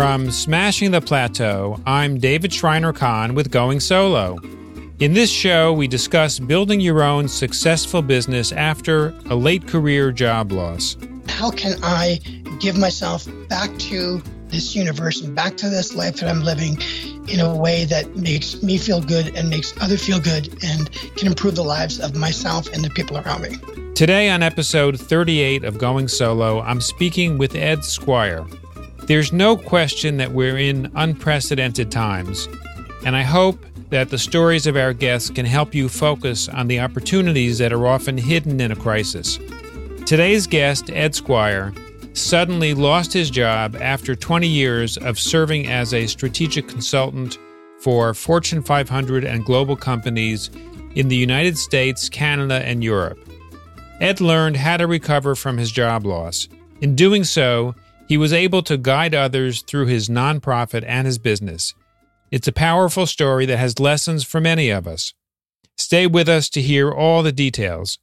From Smashing the Plateau, I'm David Shriner Cahn with Going Solo. In this show, we discuss building your own successful business after a late career job loss. How can I give myself back to this universe and back to this life that I'm living in a way that makes me feel good and makes others feel good and can improve the lives of myself and the people around me. Today, on episode 38 of Going Solo, I'm speaking with Ed Squire. There's no question that we're in unprecedented times, and I hope that the stories of our guests can help you focus on the opportunities that are often hidden in a crisis. Today's guest, Ed Squire, suddenly lost his job after 20 years of serving as a strategic consultant for Fortune 500 and global companies in the United States, Canada, and Europe. Ed learned how to recover from his job loss. In doing so, he was able to guide others through his nonprofit and his business. It's a powerful story that has lessons for many of us. Stay with us to hear all the details.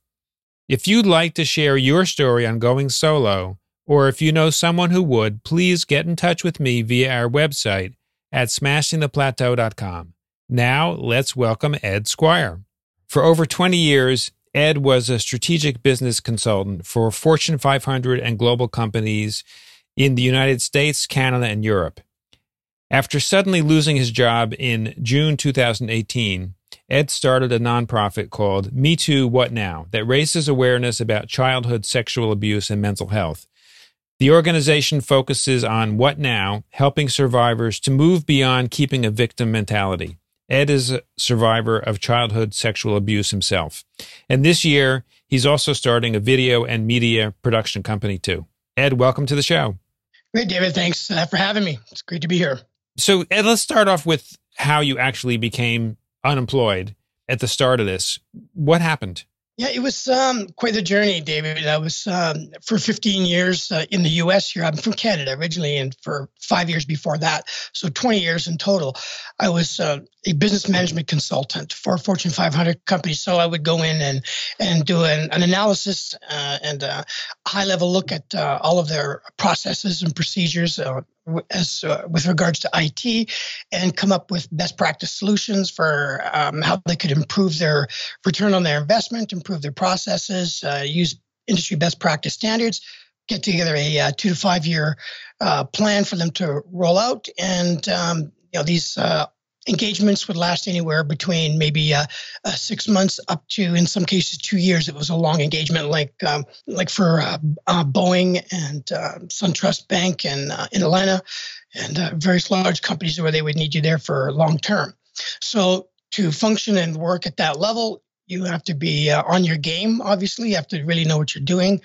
If you'd like to share your story on going solo, or if you know someone who would, please get in touch with me via our website at smashingtheplateau.com. Now, let's welcome Ed Squire. For over 20 years, Ed was a strategic business consultant for Fortune 500 and global companies in the United States, Canada, and Europe. After suddenly losing his job in June 2018, Ed started a nonprofit called Me Too What Now that raises awareness about childhood sexual abuse and mental health. The organization focuses on what now, helping survivors to move beyond keeping a victim mentality. Ed is a survivor of childhood sexual abuse himself. And this year, he's also starting a video and media production company too. Ed, welcome to the show. Great, David. Thanks uh, for having me. It's great to be here. So, Ed, let's start off with how you actually became unemployed at the start of this. What happened? Yeah, it was um, quite the journey, David. I was um, for 15 years uh, in the U.S. here. I'm from Canada originally, and for five years before that, so 20 years in total. I was uh, a business management consultant for a Fortune 500 company. So I would go in and and do an, an analysis uh, and a high level look at uh, all of their processes and procedures uh, as uh, with regards to IT and come up with best practice solutions for um, how they could improve their return on their investment, improve their processes, uh, use industry best practice standards, get together a uh, two to five year uh, plan for them to roll out, and um, you know these uh, engagements would last anywhere between maybe uh, uh, six months up to, in some cases, two years. It was a long engagement, like um, like for uh, uh Boeing and uh, SunTrust Bank and uh, in Atlanta, and various large companies where they would need you there for long term. So to function and work at that level, you have to be on your game. Obviously, you have to really know what you're doing.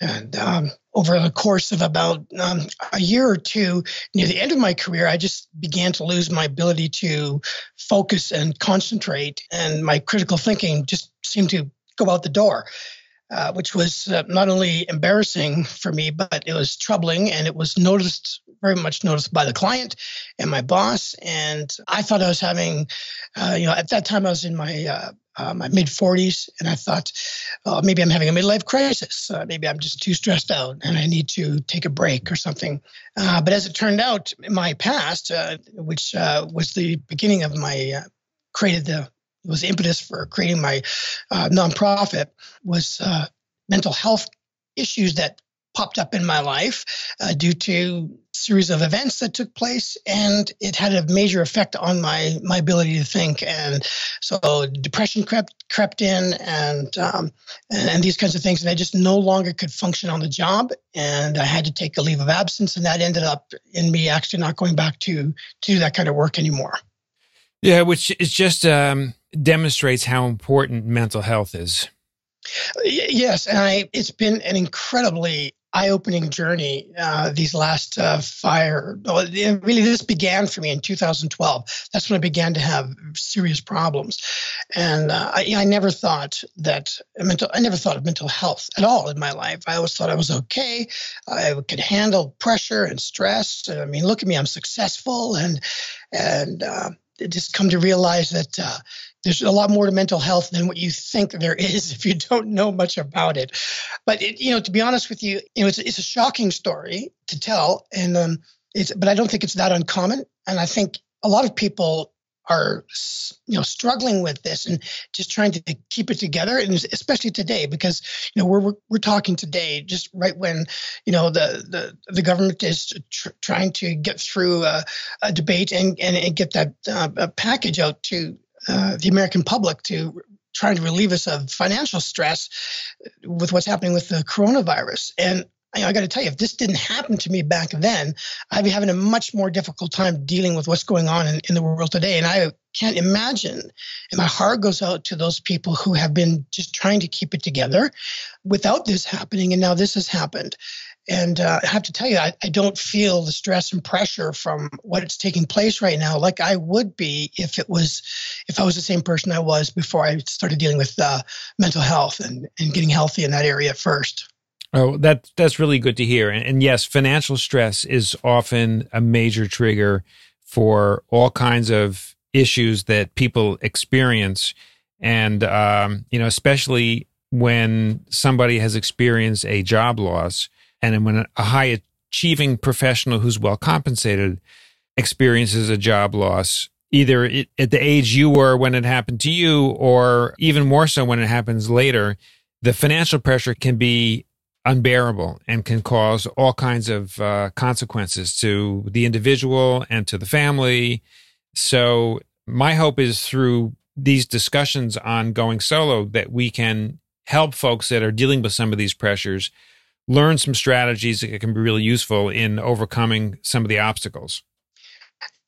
And um, over the course of about um, a year or two, near the end of my career, I just began to lose my ability to focus and concentrate, and my critical thinking just seemed to go out the door. Uh, which was uh, not only embarrassing for me, but it was troubling and it was noticed, very much noticed by the client and my boss. And I thought I was having, uh, you know, at that time I was in my uh, uh, my mid 40s, and I thought uh, maybe I'm having a midlife crisis. Uh, maybe I'm just too stressed out and I need to take a break or something. But as it turned out, my past, which was the beginning of my created the was the impetus for creating my nonprofit, was mental health issues that popped up in my life uh, due to series of events that took place and it had a major effect on my my ability to think. And so depression crept crept in and um, and, these kinds of things and I just no longer could function on the job and I had to take a leave of absence and that ended up in me actually not going back to to do that kind of work anymore. Yeah which is just um, demonstrates how important mental health is. Yes, and I, it's been an incredibly eye-opening journey uh, these last uh, fire really this began for me in 2012 that's when i began to have serious problems. And uh, I, I, never thought that mental i never thought of mental health at all in my life. I always thought i was okay. I could handle pressure and stress. I mean look at me i'm successful. And and uh, just come to realize that uh, there's a lot more to mental health than what you think there is if you don't know much about it. But it, you know, to be honest with you, you know, it's, it's a shocking story to tell, and um, it's, but I don't think it's that uncommon. And I think a lot of people are you know struggling with this and just trying to keep it together and especially today because you know we're we're talking today just right when you know the the, the government is tr- trying to get through a, a debate and, and, and get that uh, package out to uh, the American public to trying to relieve us of financial stress with what's happening with the coronavirus and I, I got to tell you, if this didn't happen to me back then, I'd be having a much more difficult time dealing with what's going on in, in the world today. And I can't imagine. And my heart goes out to those people who have been just trying to keep it together without this happening. And now this has happened. And uh, I have to tell you, I, I, don't feel the stress and pressure from what is taking place right now like I would be if it was, if I was the same person I was before I started dealing with uh, mental health and, and getting healthy in that area first. Oh, that that's really good to hear. And, and, yes, financial stress is often a major trigger for all kinds of issues that people experience, and um, you know, especially when somebody has experienced a job loss, and when a high achieving professional who's well compensated experiences a job loss. Either at the age you were when it happened to you, or even more so when it happens later, the financial pressure can be unbearable and can cause all kinds of uh, consequences to the individual and to the family. So, my hope is through these discussions on going solo that we can help folks that are dealing with some of these pressures learn some strategies that can be really useful in overcoming some of the obstacles.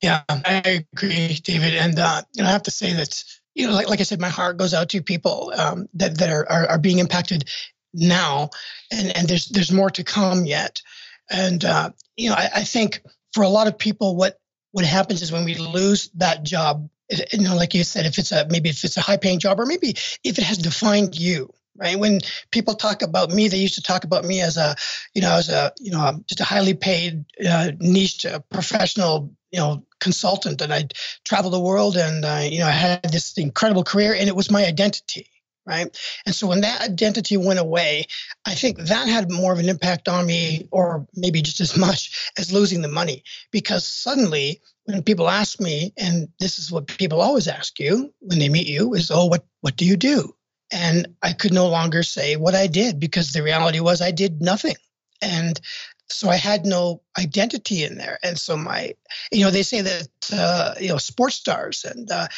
Yeah, I agree, David. And uh, I have to say that you know, like, like I said, my heart goes out to people um, that that are, are, are being impacted now, and and there's there's more to come yet. And uh, you know, I, I think for a lot of people, what what happens is when we lose that job, you know, like you said, if it's a maybe if it's a high paying job, or maybe if it has defined you, right? When people talk about me, they used to talk about me as a, you know, as a, you know, just a highly paid, uh, niche uh, professional, you know, consultant, and I'd travel the world, and uh, you know, I had this incredible career, and it was my identity right? And so when that identity went away, I think that had more of an impact on me, or maybe just as much as losing the money, because suddenly when people ask me, and this is what people always ask you when they meet you, is, "Oh, what what do you do?" And I could no longer say what I did because the reality was I did nothing. And so I had no identity in there. And so my, you know, they say that uh, you know sports stars and uh,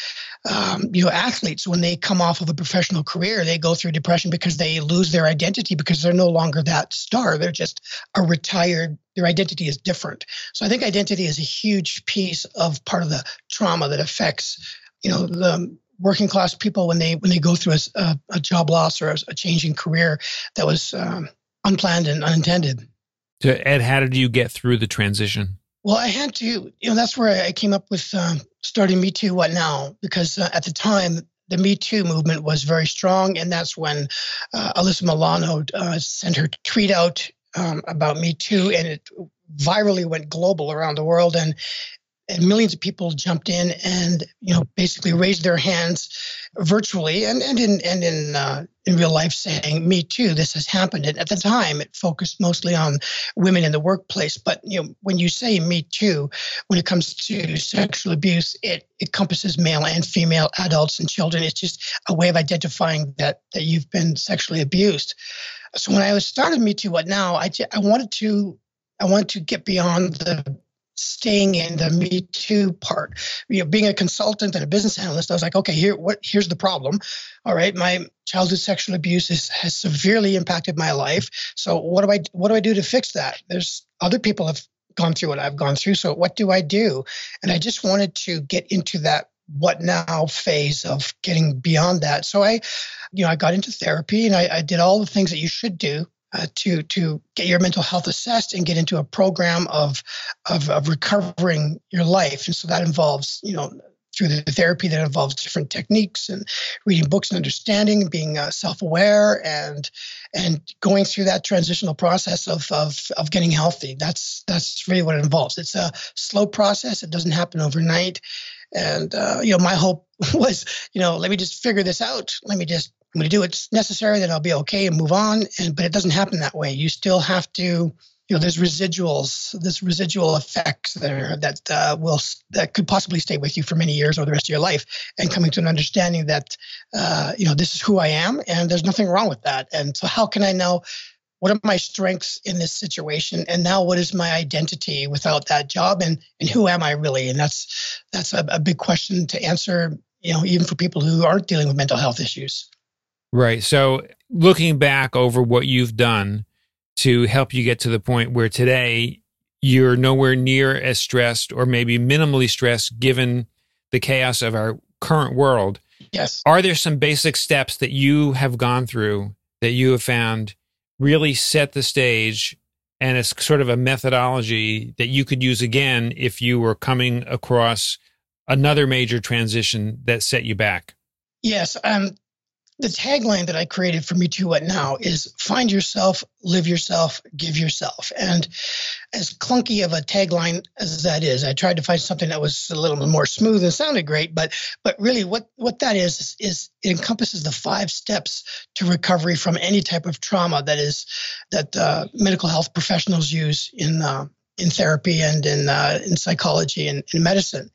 um, you know athletes when they come off of a professional career, they go through depression because they lose their identity because they're no longer that star. They're just a retired. Their identity is different. So I think identity is a huge piece of part of the trauma that affects you know the working class people when they when they go through a, a job loss or a, a changing career that was um, unplanned and unintended. So, Ed, how did you get through the transition? Well, I had to, you know, that's where I came up with um, starting Me Too, What Now? Because uh, at the time, the Me Too movement was very strong. And that's when uh, Alyssa Milano uh, sent her tweet out um, about Me Too, and it virally went global around the world. And and millions of people jumped in and you know basically raised their hands virtually and and in and in uh, in real life saying me too this has happened. And at the time it focused mostly on women in the workplace. But you know when you say me too when it comes to sexual abuse it encompasses male and female adults and children. It's just a way of identifying that that you've been sexually abused. So when i was started me too what now? I i wanted to I wanted to get beyond the staying in the Me Too part. You know, being a consultant and a business analyst, I was like, okay, here, what? Here's the problem. All right, my childhood sexual abuse is, has severely impacted my life. So what do I what do I do to fix that? There's other people have gone through what I've gone through. So what do I do? And I just wanted to get into that what now phase of getting beyond that. So I, you know, I got into therapy and I, I did all the things that you should do uh, to to get your mental health assessed and get into a program of, of, of recovering your life. And so that involves, you know, through the therapy that involves different techniques and reading books and understanding and being uh, self-aware and and going through that transitional process of, of of getting healthy. That's that's really what it involves. It's a slow process. It doesn't happen overnight. And uh, you know my hope was you know let me just figure this out. Let me just I'm going to do what's necessary, then I'll be okay and move on. And but it doesn't happen that way. You still have to you know there's residuals there's residual effects there that uh, will that could possibly stay with you for many years or the rest of your life and coming to an understanding that uh, you know this is who i am and there's nothing wrong with that and so how can i know what are my strengths in this situation and now what is my identity without that job and and who am i really and that's that's a, a big question to answer you know even for people who aren't dealing with mental health issues right so looking back over what you've done to help you get to the point where today you're nowhere near as stressed or maybe minimally stressed given the chaos of our current world. Yes. Are there some basic steps that you have gone through that you have found really set the stage and it's sort of a methodology that you could use again if you were coming across another major transition that set you back? Yes. Um, the tagline that I created for Me Too What Now is find yourself, live yourself, give yourself. And as clunky of a tagline as that is, I tried to find something that was a little bit more smooth and sounded great. But but really what, what that is is it encompasses the five steps to recovery from any type of trauma that is that uh, medical health professionals use in uh, in therapy and in uh, in psychology and in medicine.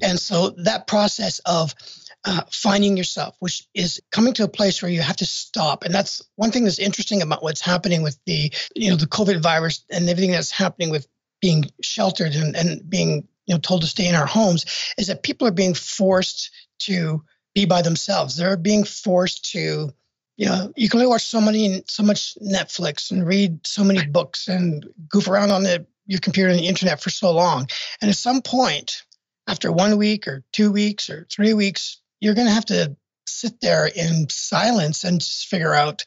And so that process of uh, finding yourself, which is coming to a place where you have to stop. And that's one thing that's interesting about what's happening with the, you know, the COVID virus and everything that's happening with being sheltered and, and being, you know, told to stay in our homes is that people are being forced to be by themselves. They're being forced to, you know, you can only watch so many, so much Netflix and read so many books and goof around on the, your computer and the internet for so long. And at some point, after one week or two weeks or three weeks, you're going to have to sit there in silence and just figure out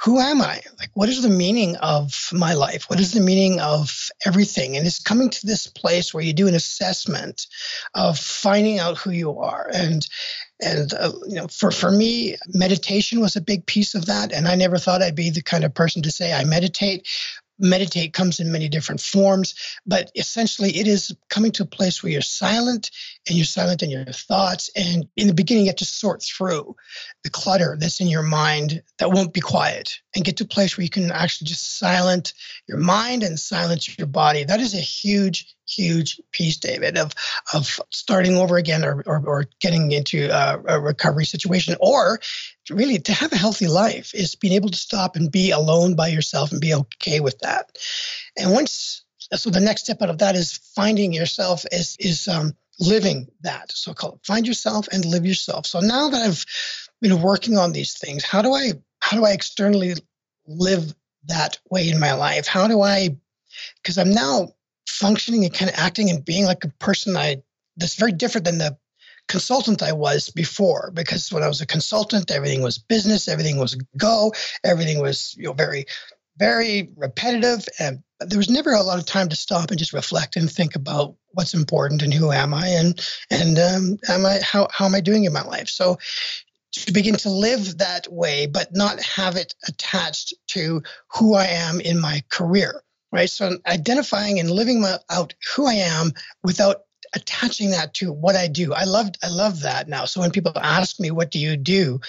who am I? Like, what is the meaning of my life? What is the meaning of everything? And it's coming to this place where you do an assessment of finding out who you are. And and uh, you know, for for me, meditation was a big piece of that. And I never thought I'd be the kind of person to say I meditate meditate comes in many different forms, but essentially it is coming to a place where you're silent and you're silent in your thoughts. And in the beginning, you have to sort through the clutter that's in your mind that won't be quiet and get to a place where you can actually just silence your mind and silence your body. That is a huge, huge piece, David, of, of starting over again or, or, or getting into a, a recovery situation or really to have a healthy life is being able to stop and be alone by yourself and be okay with that. And once, so the next step out of that is finding yourself is is um, living that. So called find yourself and live yourself. So now that I've been working on these things, how do I how do I externally live that way in my life? How do I because I'm now functioning and kind of acting and being like a person I that's very different than the consultant I was before because when I was a consultant, everything was business, everything was go, everything was you know very, very repetitive, and there was never a lot of time to stop and just reflect and think about what's important and who am I and and um, am I how how am I doing in my life. So to begin to live that way, but not have it attached to who I am in my career right? So identifying and living my, out who I am without attaching that to what I do. I love I love that now. So when people ask me what do you do,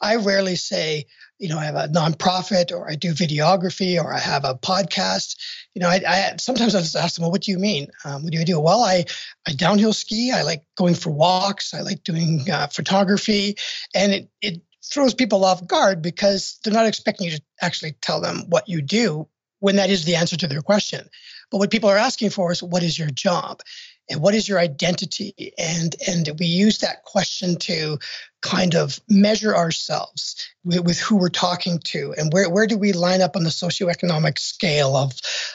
I rarely say, you know, I have a nonprofit or I do videography or I have a podcast. You know, I, I sometimes I just ask them, well, what do you mean? Um, what do you do? Well, I I downhill ski. I like going for walks. I like doing uh, photography, and it it throws people off guard because they're not expecting you to actually tell them what you do when that is the answer to their question. But what people are asking for is what is your job? and what is your identity and and we use that question to kind of measure ourselves with, with, who we're talking to and where, where do we line up on the socioeconomic scale of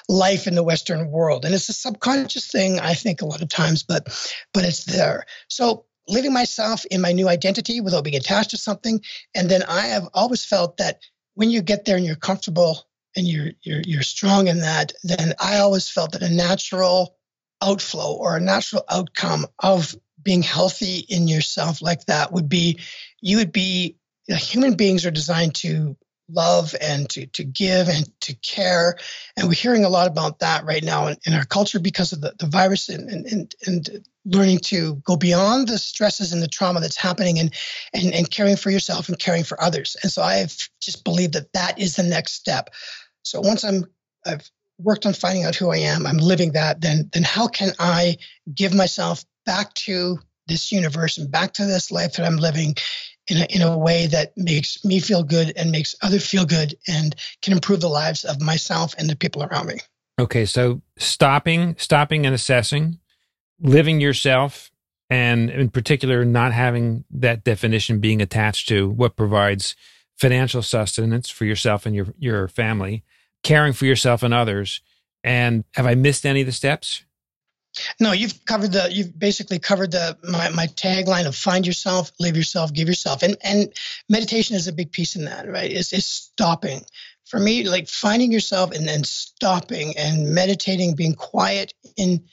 life in the western world? And it's a subconscious thing i think a lot of times but but it's there. So living myself in my new identity without being attached to something and then i have always felt that when you get there and you're comfortable and you're you're you're strong in that then i always felt that a natural outflow or a natural outcome of being healthy in yourself like that would be you would be you know, human beings are designed to love and to, to give and to care. And we're hearing a lot about that right now in, in our culture because of the, the virus and, and, and learning to go beyond the stresses and the trauma that's happening and, and and caring for yourself and caring for others. And so i've just believed that that is the next step. So once i'm i've worked on finding out who I am, I'm living that, then then how can I give myself back to this universe and back to this life that I'm living in a, in a way that makes me feel good and makes others feel good and can improve the lives of myself and the people around me. Okay, so stopping, stopping and assessing, living yourself, and in particular, not having that definition being attached to what provides financial sustenance for yourself and your your family, caring for yourself and others. And have I missed any of the steps? No, you've covered the. You've basically covered the my, my tagline of find yourself, live yourself, give yourself, and and meditation is a big piece in that, right? It's it's stopping. For me, like finding yourself and then stopping and meditating, being quiet in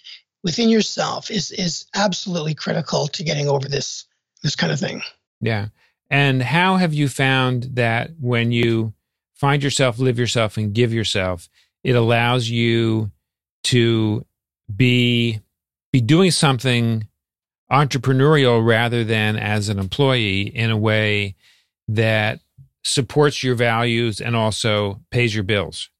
within yourself is is absolutely critical to getting over this this kind of thing. Yeah. And how have you found that when you find yourself, live yourself, and give yourself, it allows you to be be doing something entrepreneurial rather than as an employee in a way that supports your values and also pays your bills?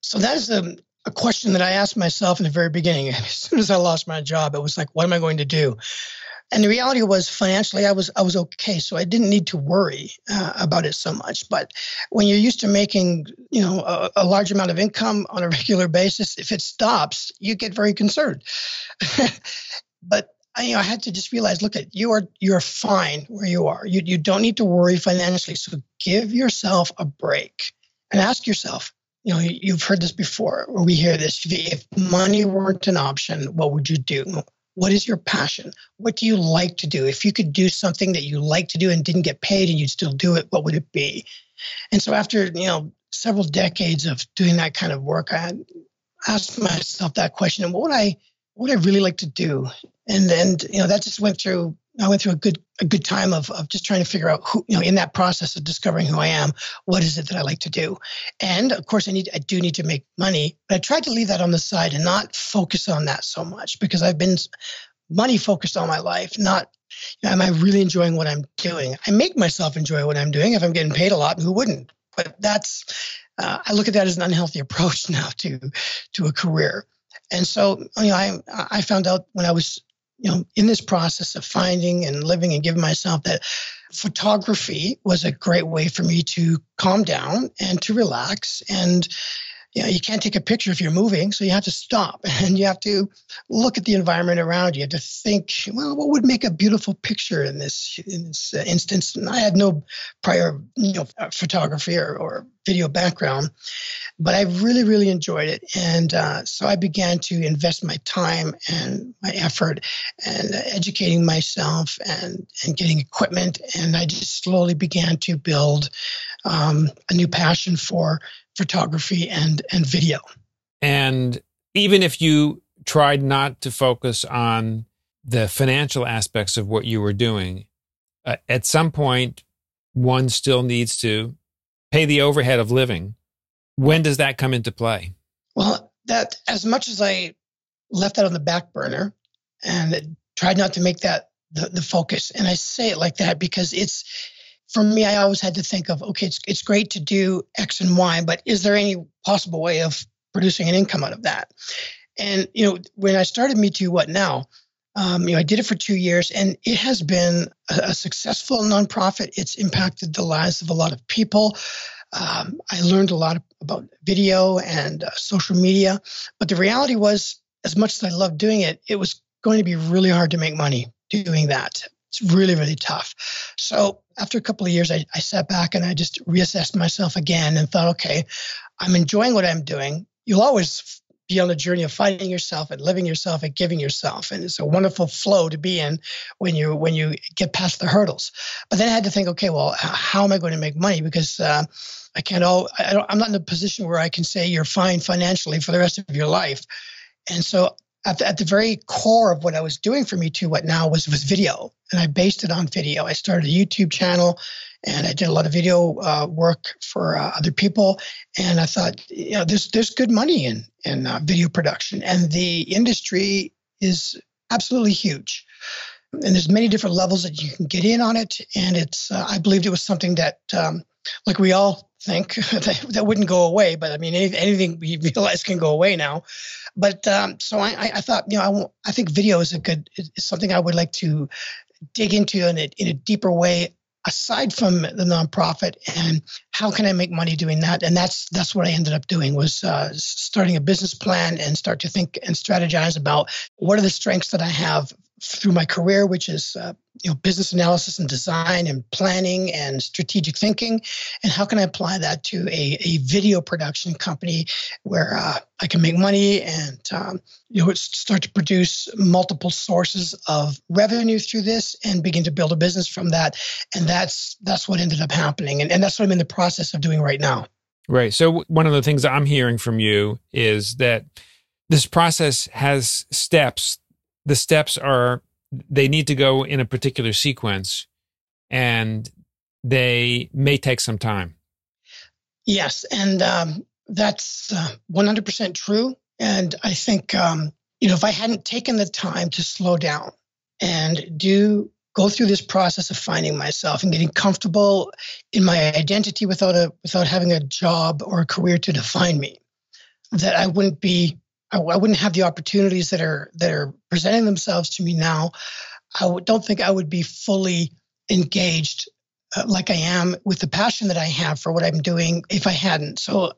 So that is a, a question that I asked myself in the very beginning. As soon as I lost my job, it was like, what am I going to do? And the reality was financially, I was I was okay, so I didn't need to worry uh, about it so much. But when you're used to making, you know, a, a, large amount of income on a regular basis, if it stops, you get very concerned. but I, you know, I had to just realize, look at you are you're fine where you are. You you don't need to worry financially. So give yourself a break and ask yourself, you know, you've heard this before, or we hear this. If money weren't an option, what would you do? What is your passion? What do you like to do? If you could do something that you like to do and didn't get paid and you'd still do it, what would it be? And so after, you know, several decades of doing that kind of work, I asked myself that question, and what would I what would I really like to do? And then, you know, that just went through I went through a good a good time of of just trying to figure out who you know in that process of discovering who I am, what is it that I like to do, and of course I need I do need to make money, but I tried to leave that on the side and not focus on that so much because I've been money focused all my life, not you know, am I really enjoying what I'm doing? I make myself enjoy what I'm doing if I'm getting paid a lot. Who wouldn't? But that's uh, I look at that as an unhealthy approach now to to a career. And so, you know, I I found out when I was you know, in this process of finding and living and giving myself that photography was a great way for me to calm down and to relax and you know, you can't take a picture if you're moving, so you have to stop and you have to look at the environment around you. Have to think, well, what would make a beautiful picture in this in this uh, instance? And I had no prior, you know, uh, photography or, or video background, but I really, really enjoyed it, and uh, so I began to invest my time and my effort and educating myself and and getting equipment, and I just slowly began to build um, a new passion for photography and and video. And even if you tried not to focus on the financial aspects of what you were doing, uh, at some point one still needs to pay the overhead of living. When does that come into play? Well, that as much as I left that on the back burner and tried not to make that the, the focus, and I say it like that because it's for me, I always had to think of, okay, it's, it's great to do X and Y, but is there any possible way of producing an income out of that? And, you know, when I started Me Too What Now, um, you know, I did it for two years and it has been a, a successful nonprofit. It's impacted the lives of a lot of people. Um, I learned a lot about video and uh, social media, but the reality was, as much as I loved doing it, it was going to be really hard to make money doing that. It's really, really tough. So after a couple of years, I, I sat back and I just reassessed myself again and thought, okay, I'm enjoying what I'm doing. You'll always be on the journey of finding yourself and living yourself and giving yourself. And it's a wonderful flow to be in when you when you get past the hurdles. But then i had to think okay well how am i going to make money? Because uh, i can't all I i'm not in a position where i can say you're fine financially for the rest of your life. And so at the, at the very core of what I was doing for Me Too What Now was was video, and I based it on video. I started a YouTube channel, and I did a lot of video uh, work for uh, other people. And I thought, you know, there's there's good money in in uh, video production, and the industry is absolutely huge. And there's many different levels that you can get in on it, and it's uh, I believed it was something that um, like we all think that, that wouldn't go away. But I mean, any, anything we realize can go away now. But um, so I, I, thought, you know, I, I think video is a good, is something I would like to dig into in a, in a deeper way aside from the nonprofit and how can i make money doing that? And that's that's what i ended up doing was uh, starting a business plan and start to think and strategize about what are the strengths that i have through my career, which is uh, you know business analysis and design and planning and strategic thinking, and how can I apply that to a, a video production company where uh, I can make money and um, you know start to produce multiple sources of revenue through this and begin to build a business from that, and that's that's what ended up happening, and, and that's what I'm in the process of doing right now. Right. So one of the things I'm hearing from you is that this process has steps the steps are they need to go in a particular sequence and they may take some time. Yes, and um, that's uh, 100% true. And I think, um, you know, if I hadn't taken the time to slow down and do go through this process of finding myself and getting comfortable in my identity without a without having a job or a career to define me, that I wouldn't be I, I wouldn't have the opportunities that are that are presenting themselves to me now. I w- don't think I would be fully engaged uh, like I am with the passion that I have for what I'm doing if I hadn't. So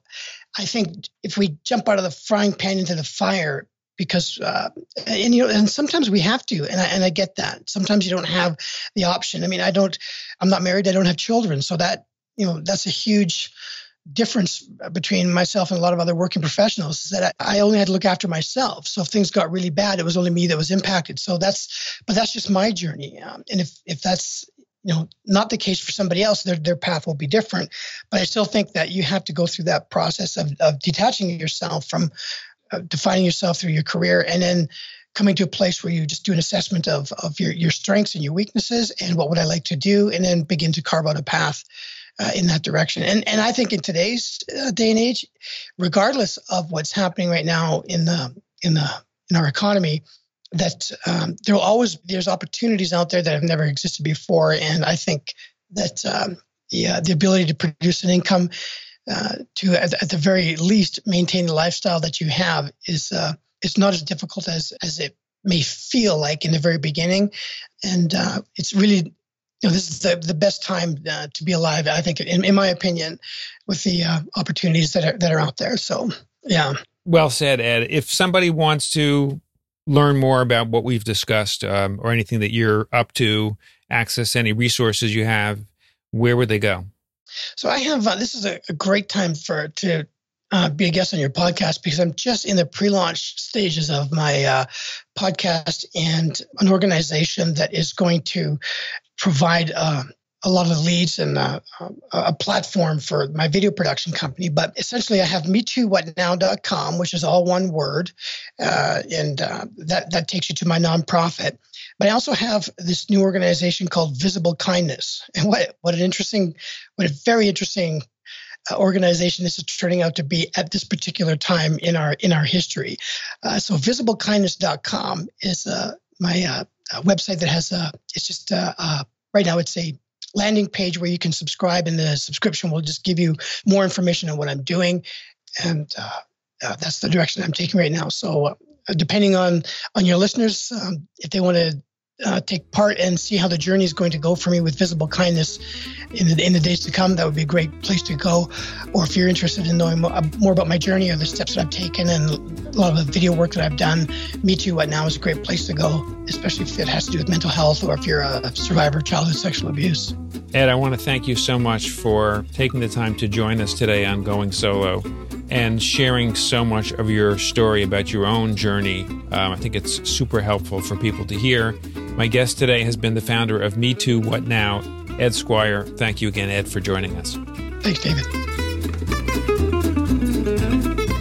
I think if we jump out of the frying pan into the fire, because uh, and you know and sometimes we have to and I, and I get that sometimes you don't have the option i mean i don't i'm not married i don't have children so that you know that's a huge difference between myself and a lot of other working professionals is that I, only had to look after myself. So if things got really bad, it was only me that was impacted. So that's, but that's just my journey. Um, and if if that's you know not the case for somebody else, their their path will be different. But I still think that you have to go through that process of of detaching yourself from uh, defining yourself through your career, and then coming to a place where you just do an assessment of of your your strengths and your weaknesses and what would I like to do, and then begin to carve out a path uh, in that direction. And and I think in today's uh, day and age, regardless of what's happening right now in the in the in our economy, that um, there will always there's opportunities out there that have never existed before. And I think that um, the uh, the ability to produce an income uh, to at, at, the very least maintain the lifestyle that you have is uh, is not as difficult as as it may feel like in the very beginning, and uh, it's really you know, this is the, the best time uh, to be alive, I think, in, in my opinion, with the uh, opportunities that are, that are out there. So, yeah. Well said, Ed. If somebody wants to learn more about what we've discussed um, or anything that you're up to, access any resources you have, where would they go? So I have uh, this is a, a, great time for to uh, be a guest on your podcast because I'm just in the pre-launch stages of my uh, podcast and an organization that is going to provide uh, a lot of leads and uh, a platform for my video production company. But essentially, I have metoo.whatnow.com, which is all one word, uh, and uh, that that takes you to my nonprofit. But I also have this new organization called Visible Kindness, and what what an interesting, what a very interesting organization this is turning out to be at this particular time in our in our history. Uh, so visiblekindness.com is uh, my uh, website that has a it's just right now it's a landing page where you can subscribe and the subscription will just give you more information on what I'm doing and that's the direction I'm taking right now. So depending on on your listeners, um, if they want to uh, take part and see how the journey is going to go for me with visible kindness in the, in the days to come, that would be a great place to go. Or if you're interested in knowing more, uh, about my journey or the steps that I've taken and a lot of the video work that I've done, Metoo What Now is a great place to go, especially if it has to do with mental health or if you're a survivor of childhood sexual abuse. Ed, I want to thank you so much for taking the time to join us today on Going Solo and sharing so much of your story about your own journey. Um, I think it's super helpful for people to hear. My guest today has been the founder of Me Too What Now, Ed Squire. Thank you again, Ed, for joining us. Thanks, David.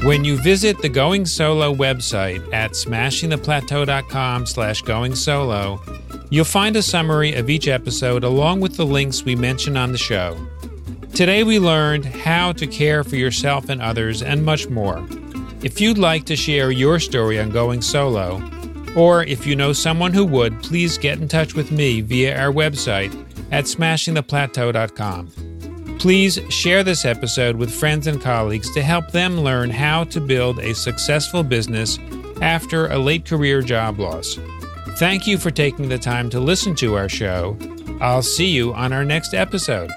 When you visit the Going Solo website at smashingtheplateau.com slash going solo, you'll find a summary of each episode along with the links we mention on the show. Today we learned how to care for yourself and others and much more. If you'd like to share your story on going solo, or if you know someone who would, please get in touch with me via our website at smashingtheplateau.com. Please share this episode with friends and colleagues to help them learn how to build a successful business after a late career job loss. Thank you for taking the time to listen to our show. I'll see you on our next episode.